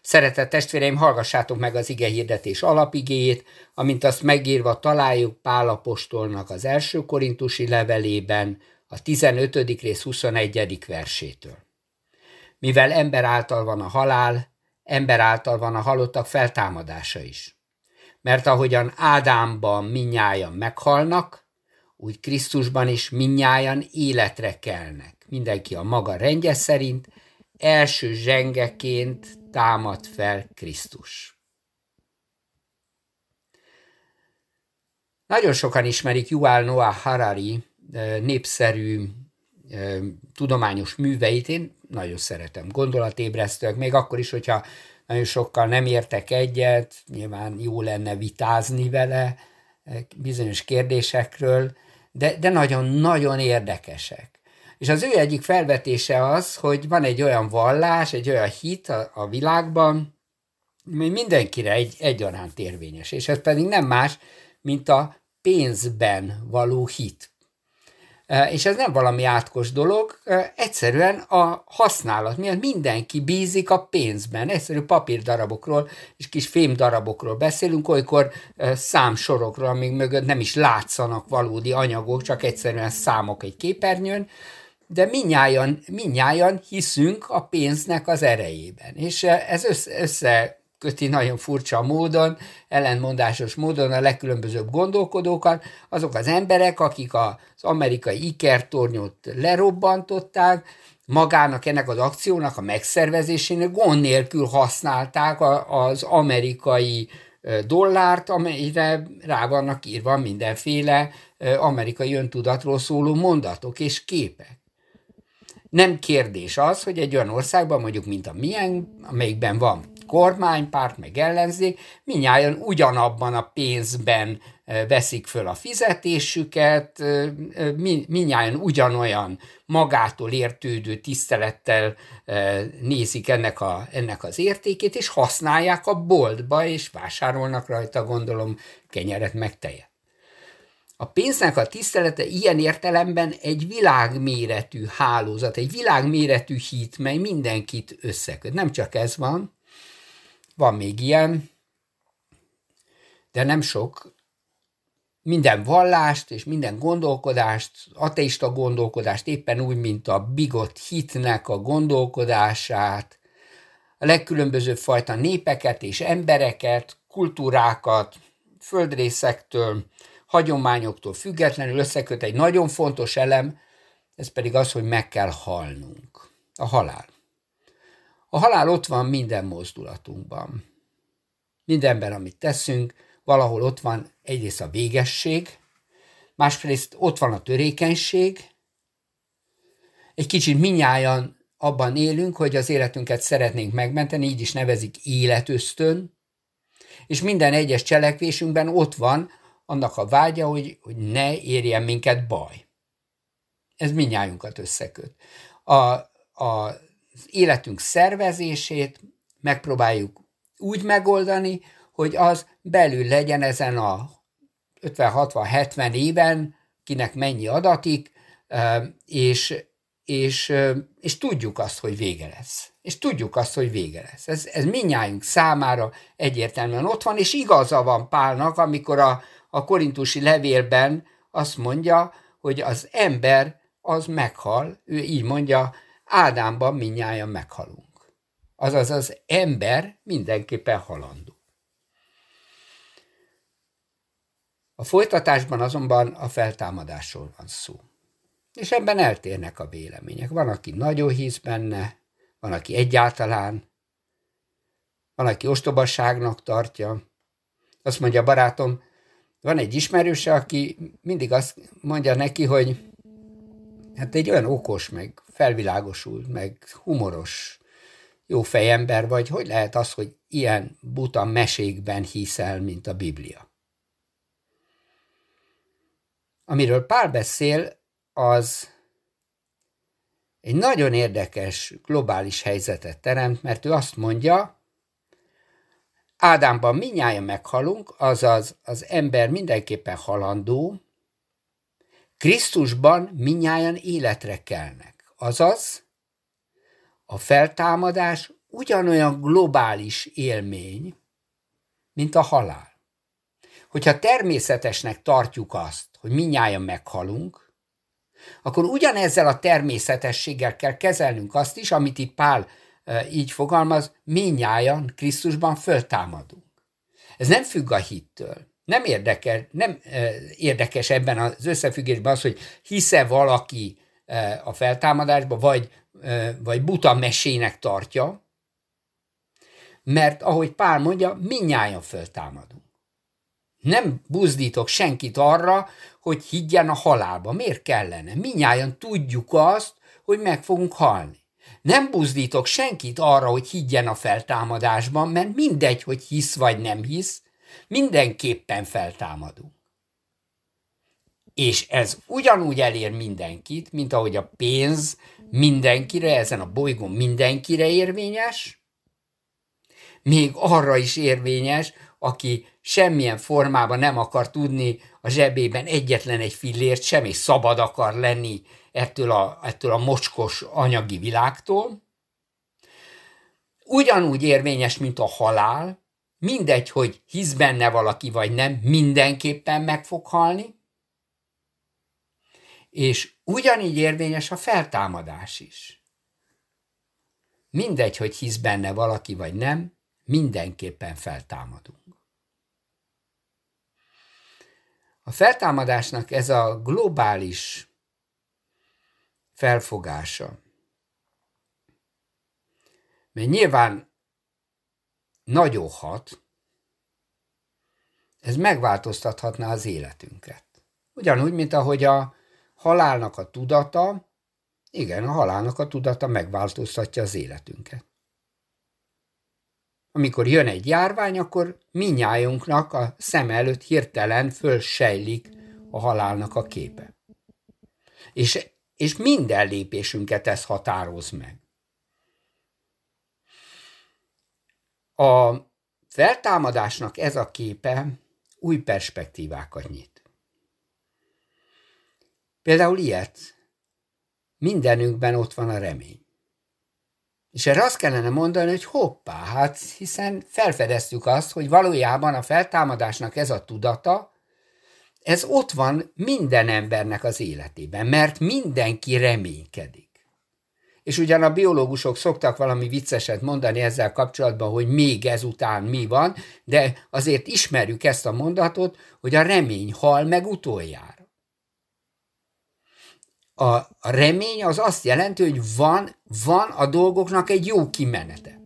Szeretett testvéreim, hallgassátok meg az ige hirdetés alapigéjét, amint azt megírva találjuk Pálapostolnak az első korintusi levelében, a 15. rész 21. versétől. Mivel ember által van a halál, ember által van a halottak feltámadása is. Mert ahogyan Ádámban minnyájan meghalnak, úgy Krisztusban is minnyájan életre kelnek. Mindenki a maga rendje szerint, első zsengeként támad fel Krisztus. Nagyon sokan ismerik Yuval Noah Harari népszerű tudományos műveit, én nagyon szeretem, gondolatébresztőek, még akkor is, hogyha nagyon sokkal nem értek egyet, nyilván jó lenne vitázni vele bizonyos kérdésekről, de, de nagyon-nagyon érdekesek. És az ő egyik felvetése az, hogy van egy olyan vallás, egy olyan hit a, a világban, ami mindenkire egy, egyaránt érvényes, és ez pedig nem más, mint a pénzben való hit. És ez nem valami átkos dolog, egyszerűen a használat miatt mindenki bízik a pénzben. Egyszerű papírdarabokról és kis fémdarabokról beszélünk, olykor számsorokról, amik mögött nem is látszanak valódi anyagok, csak egyszerűen számok egy képernyőn, de minnyáján, minnyáján hiszünk a pénznek az erejében. És ez össze, összeköti nagyon furcsa módon, ellentmondásos módon a legkülönbözőbb gondolkodókat, azok az emberek, akik az amerikai ikertornyot lerobbantották, magának ennek az akciónak a megszervezésének gond nélkül használták az amerikai dollárt, amelyre rá vannak írva mindenféle amerikai öntudatról szóló mondatok és képek. Nem kérdés az, hogy egy olyan országban, mondjuk, mint a milyen, amelyikben van kormánypárt, meg ellenzék, minnyáján ugyanabban a pénzben veszik föl a fizetésüket, minnyáján ugyanolyan magától értődő tisztelettel nézik ennek, a, ennek az értékét, és használják a boltba, és vásárolnak rajta, gondolom, kenyeret meg tejet. A pénznek a tisztelete ilyen értelemben egy világméretű hálózat, egy világméretű hit, mely mindenkit összeköt. Nem csak ez van, van még ilyen, de nem sok. Minden vallást és minden gondolkodást, ateista gondolkodást, éppen úgy, mint a bigott hitnek a gondolkodását, a legkülönbözőbb fajta népeket és embereket, kultúrákat, földrészektől, hagyományoktól függetlenül összeköt egy nagyon fontos elem, ez pedig az, hogy meg kell halnunk. A halál. A halál ott van minden mozdulatunkban. Mindenben, amit teszünk, valahol ott van egyrészt a végesség, másrészt ott van a törékenység, egy kicsit minnyáján abban élünk, hogy az életünket szeretnénk megmenteni, így is nevezik életösztön, és minden egyes cselekvésünkben ott van annak a vágya, hogy, hogy ne érjen minket baj. Ez minnyájunkat összeköt. A, a, életünk szervezését megpróbáljuk úgy megoldani, hogy az belül legyen ezen a 50-60-70 éven, kinek mennyi adatik, és, és, és tudjuk azt, hogy vége lesz. És tudjuk azt, hogy vége lesz. Ez, ez minnyájunk számára egyértelműen ott van, és igaza van Pálnak, amikor a, a korintusi levélben azt mondja, hogy az ember az meghal, ő így mondja, Ádámban minnyáján meghalunk. Azaz az ember mindenképpen halandó. A folytatásban azonban a feltámadásról van szó. És ebben eltérnek a vélemények. Van, aki nagyon hisz benne, van, aki egyáltalán, van, aki ostobasságnak tartja. Azt mondja barátom, van egy ismerőse, aki mindig azt mondja neki, hogy hát egy olyan okos, meg felvilágosult, meg humoros, jó fejember vagy, hogy lehet az, hogy ilyen buta mesékben hiszel, mint a Biblia. Amiről Pál beszél, az egy nagyon érdekes globális helyzetet teremt, mert ő azt mondja, Ádámban minnyáján meghalunk, azaz az ember mindenképpen halandó, Krisztusban minnyáján életre kelnek, azaz a feltámadás ugyanolyan globális élmény, mint a halál. Hogyha természetesnek tartjuk azt, hogy minnyáján meghalunk, akkor ugyanezzel a természetességgel kell kezelnünk azt is, amit itt Pál így fogalmaz, minnyáján Krisztusban föltámadunk. Ez nem függ a hittől. Nem érdekel, nem érdekes ebben az összefüggésben az, hogy hisze valaki a feltámadásba, vagy, vagy buta mesének tartja, mert ahogy Pál mondja, minnyáján föltámadunk. Nem buzdítok senkit arra, hogy higgyen a halálba. Miért kellene? Minnyáján tudjuk azt, hogy meg fogunk halni. Nem buzdítok senkit arra, hogy higgyen a feltámadásban, mert mindegy, hogy hisz vagy nem hisz, mindenképpen feltámadunk. És ez ugyanúgy elér mindenkit, mint ahogy a pénz mindenkire, ezen a bolygón mindenkire érvényes, még arra is érvényes, aki semmilyen formában nem akar tudni a zsebében egyetlen egy fillért sem, és szabad akar lenni ettől a, ettől a mocskos anyagi világtól. Ugyanúgy érvényes, mint a halál, mindegy, hogy hisz benne valaki vagy nem, mindenképpen meg fog halni, és ugyanígy érvényes a feltámadás is. Mindegy, hogy hisz benne valaki vagy nem, mindenképpen feltámadunk. A feltámadásnak ez a globális felfogása, mert nyilván nagyon hat, ez megváltoztathatná az életünket. Ugyanúgy, mint ahogy a halálnak a tudata, igen, a halálnak a tudata megváltoztatja az életünket amikor jön egy járvány, akkor minnyájunknak a szem előtt hirtelen fölsejlik a halálnak a képe. És, és minden lépésünket ez határoz meg. A feltámadásnak ez a képe új perspektívákat nyit. Például ilyet, mindenünkben ott van a remény. És erre azt kellene mondani, hogy hoppá, hát hiszen felfedeztük azt, hogy valójában a feltámadásnak ez a tudata, ez ott van minden embernek az életében, mert mindenki reménykedik. És ugyan a biológusok szoktak valami vicceset mondani ezzel kapcsolatban, hogy még ezután mi van, de azért ismerjük ezt a mondatot, hogy a remény hal meg utoljára a, remény az azt jelenti, hogy van, van a dolgoknak egy jó kimenete.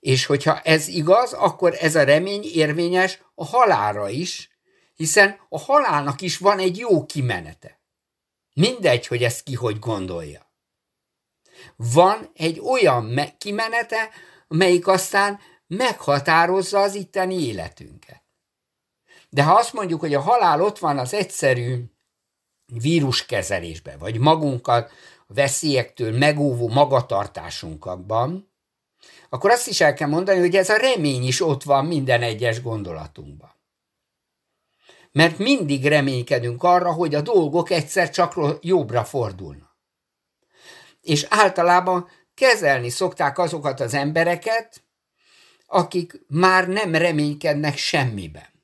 És hogyha ez igaz, akkor ez a remény érvényes a halálra is, hiszen a halálnak is van egy jó kimenete. Mindegy, hogy ezt ki hogy gondolja. Van egy olyan kimenete, melyik aztán meghatározza az itteni életünket. De ha azt mondjuk, hogy a halál ott van az egyszerű víruskezelésbe, vagy magunkat a veszélyektől megóvó magatartásunkban, akkor azt is el kell mondani, hogy ez a remény is ott van minden egyes gondolatunkban. Mert mindig reménykedünk arra, hogy a dolgok egyszer csak jobbra fordulnak. És általában kezelni szokták azokat az embereket, akik már nem reménykednek semmiben.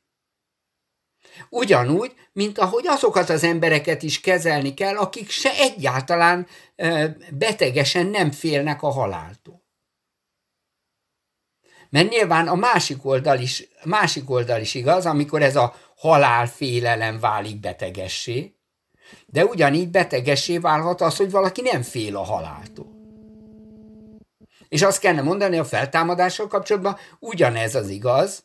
Ugyanúgy, mint ahogy azokat az embereket is kezelni kell, akik se egyáltalán betegesen nem félnek a haláltól. Mert nyilván a másik oldal is, másik oldal is igaz, amikor ez a halálfélelem válik betegessé, de ugyanígy betegessé válhat az, hogy valaki nem fél a haláltól. És azt kellene mondani a feltámadással kapcsolatban, ugyanez az igaz,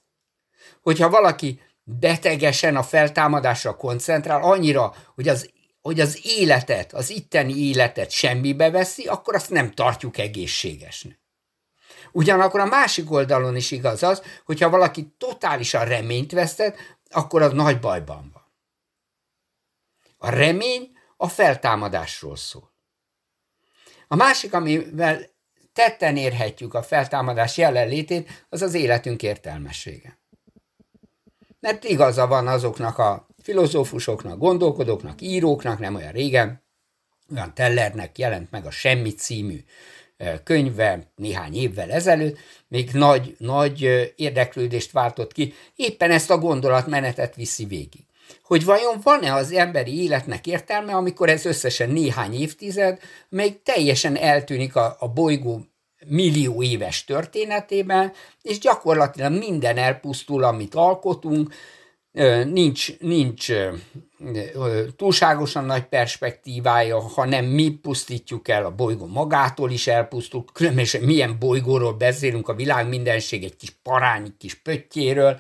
hogyha valaki betegesen a feltámadásra koncentrál, annyira, hogy az, hogy az életet, az itteni életet semmibe veszi, akkor azt nem tartjuk egészségesnek. Ugyanakkor a másik oldalon is igaz az, hogyha valaki totálisan reményt vesztett, akkor az nagy bajban van. A remény a feltámadásról szól. A másik, amivel tetten érhetjük a feltámadás jelenlétét, az az életünk értelmessége mert igaza van azoknak a filozófusoknak, gondolkodóknak, íróknak, nem olyan régen, olyan Tellernek jelent meg a Semmi című könyve néhány évvel ezelőtt, még nagy, nagy érdeklődést váltott ki, éppen ezt a gondolatmenetet viszi végig. Hogy vajon van-e az emberi életnek értelme, amikor ez összesen néhány évtized, még teljesen eltűnik a, a bolygó millió éves történetében, és gyakorlatilag minden elpusztul, amit alkotunk, nincs, nincs túlságosan nagy perspektívája, hanem mi pusztítjuk el, a bolygó magától is elpusztul, különösen milyen bolygóról beszélünk, a világ mindenség egy kis parány, kis pöttyéről,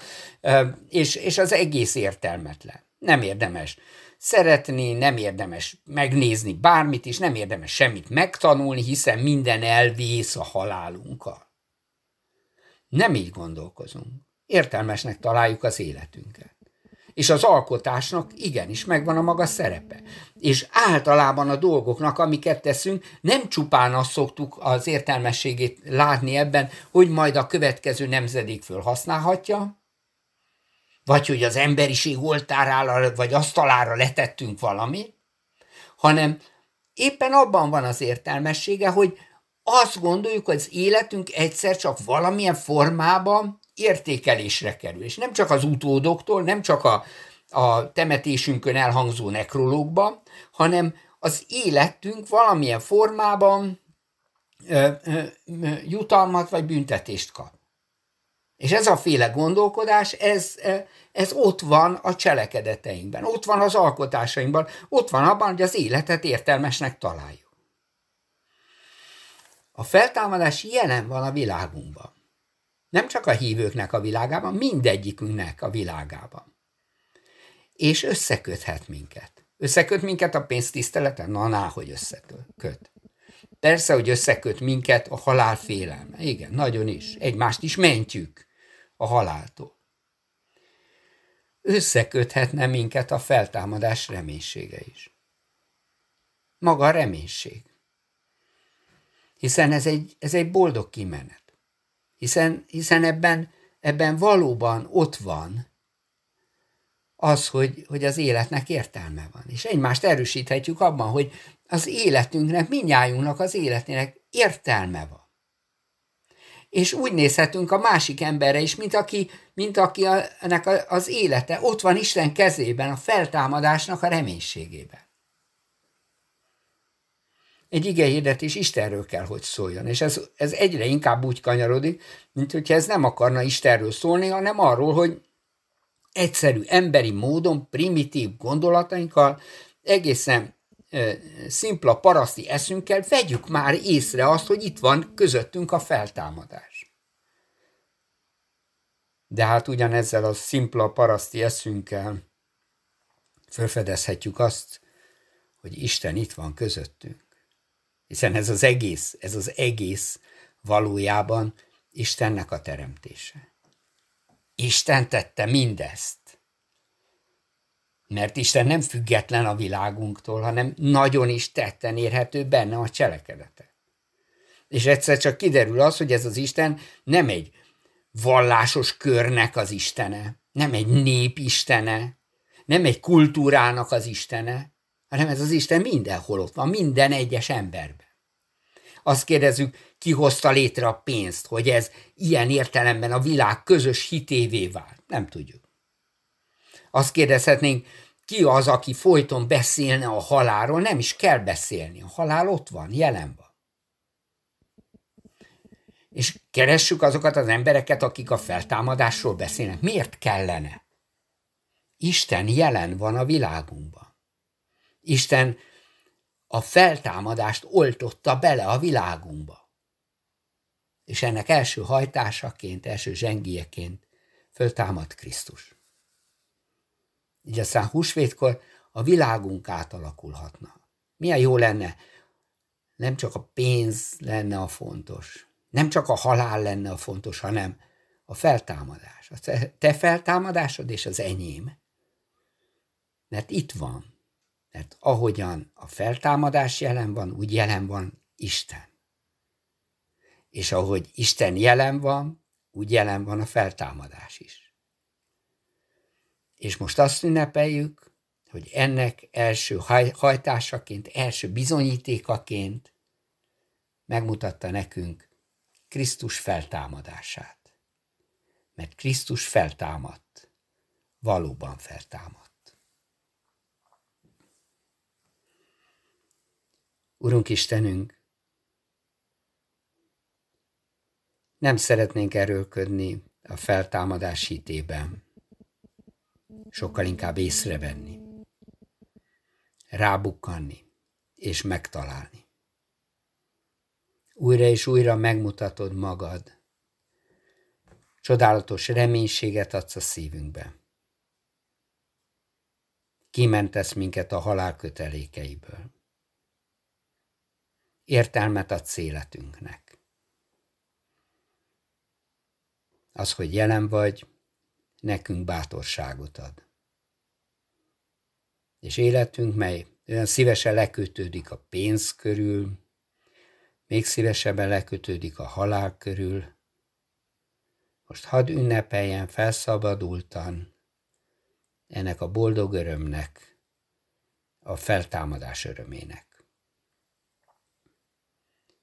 és, és az egész értelmetlen. Nem érdemes szeretni, nem érdemes megnézni bármit is, nem érdemes semmit megtanulni, hiszen minden elvész a halálunkkal. Nem így gondolkozunk. Értelmesnek találjuk az életünket. És az alkotásnak igenis megvan a maga szerepe. És általában a dolgoknak, amiket teszünk, nem csupán azt szoktuk az értelmességét látni ebben, hogy majd a következő nemzedék fölhasználhatja, vagy hogy az emberiség oltárára vagy asztalára letettünk valamit, hanem éppen abban van az értelmessége, hogy azt gondoljuk, hogy az életünk egyszer csak valamilyen formában értékelésre kerül. És nem csak az utódoktól, nem csak a, a temetésünkön elhangzó nekrológban, hanem az életünk valamilyen formában ö, ö, jutalmat vagy büntetést kap. És ez a féle gondolkodás, ez, ez ott van a cselekedeteinkben, ott van az alkotásainkban, ott van abban, hogy az életet értelmesnek találjuk. A feltámadás jelen van a világunkban. Nem csak a hívőknek a világában, mindegyikünknek a világában. És összeköthet minket. Összeköt minket a pénztiszteleten? Na, ná, hogy összeköt. Persze, hogy összeköt minket a halál félelme. Igen, nagyon is. Egymást is mentjük a haláltól. Összeköthetne minket a feltámadás reménysége is. Maga a reménység. Hiszen ez egy, ez egy boldog kimenet. Hiszen, hiszen ebben, ebben valóban ott van az, hogy, hogy az életnek értelme van. És egymást erősíthetjük abban, hogy az életünknek, minnyájunknak az életének értelme van és úgy nézhetünk a másik emberre is, mint aki, mint aki a, ennek az élete ott van Isten kezében, a feltámadásnak a reménységében. Egy ige hirdetés Istenről kell, hogy szóljon, és ez, ez egyre inkább úgy kanyarodik, mint hogyha ez nem akarna Istenről szólni, hanem arról, hogy egyszerű emberi módon, primitív gondolatainkkal egészen szimpla paraszti eszünkkel vegyük már észre azt, hogy itt van közöttünk a feltámadás. De hát ugyanezzel a szimpla paraszti eszünkkel felfedezhetjük azt, hogy Isten itt van közöttünk. Hiszen ez az egész, ez az egész valójában Istennek a teremtése. Isten tette mindezt mert Isten nem független a világunktól, hanem nagyon is tetten érhető benne a cselekedete. És egyszer csak kiderül az, hogy ez az Isten nem egy vallásos körnek az Istene, nem egy nép Istene, nem egy kultúrának az Istene, hanem ez az Isten mindenhol ott van, minden egyes emberben. Azt kérdezzük, ki hozta létre a pénzt, hogy ez ilyen értelemben a világ közös hitévé vált. Nem tudjuk. Azt kérdezhetnénk, ki az, aki folyton beszélne a halálról, nem is kell beszélni. A halál ott van, jelen van. És keressük azokat az embereket, akik a feltámadásról beszélnek. Miért kellene? Isten jelen van a világunkban. Isten a feltámadást oltotta bele a világunkba. És ennek első hajtásaként, első zsengieként föltámad Krisztus. Így aztán húsvétkor a világunk átalakulhatna. Milyen jó lenne, nem csak a pénz lenne a fontos, nem csak a halál lenne a fontos, hanem a feltámadás. A te feltámadásod és az enyém. Mert itt van. Mert ahogyan a feltámadás jelen van, úgy jelen van Isten. És ahogy Isten jelen van, úgy jelen van a feltámadás is. És most azt ünnepeljük, hogy ennek első hajtásaként, első bizonyítékaként megmutatta nekünk Krisztus feltámadását. Mert Krisztus feltámadt, valóban feltámadt. Urunk Istenünk, nem szeretnénk erőlködni a feltámadás hitében, sokkal inkább észrevenni, rábukkanni és megtalálni. Újra és újra megmutatod magad, csodálatos reménységet adsz a szívünkbe. Kimentesz minket a halál kötelékeiből. Értelmet adsz életünknek. Az, hogy jelen vagy, nekünk bátorságot ad. És életünk, mely olyan szívesen lekötődik a pénz körül, még szívesebben lekötődik a halál körül, most hadd ünnepeljen felszabadultan ennek a boldog örömnek, a feltámadás örömének.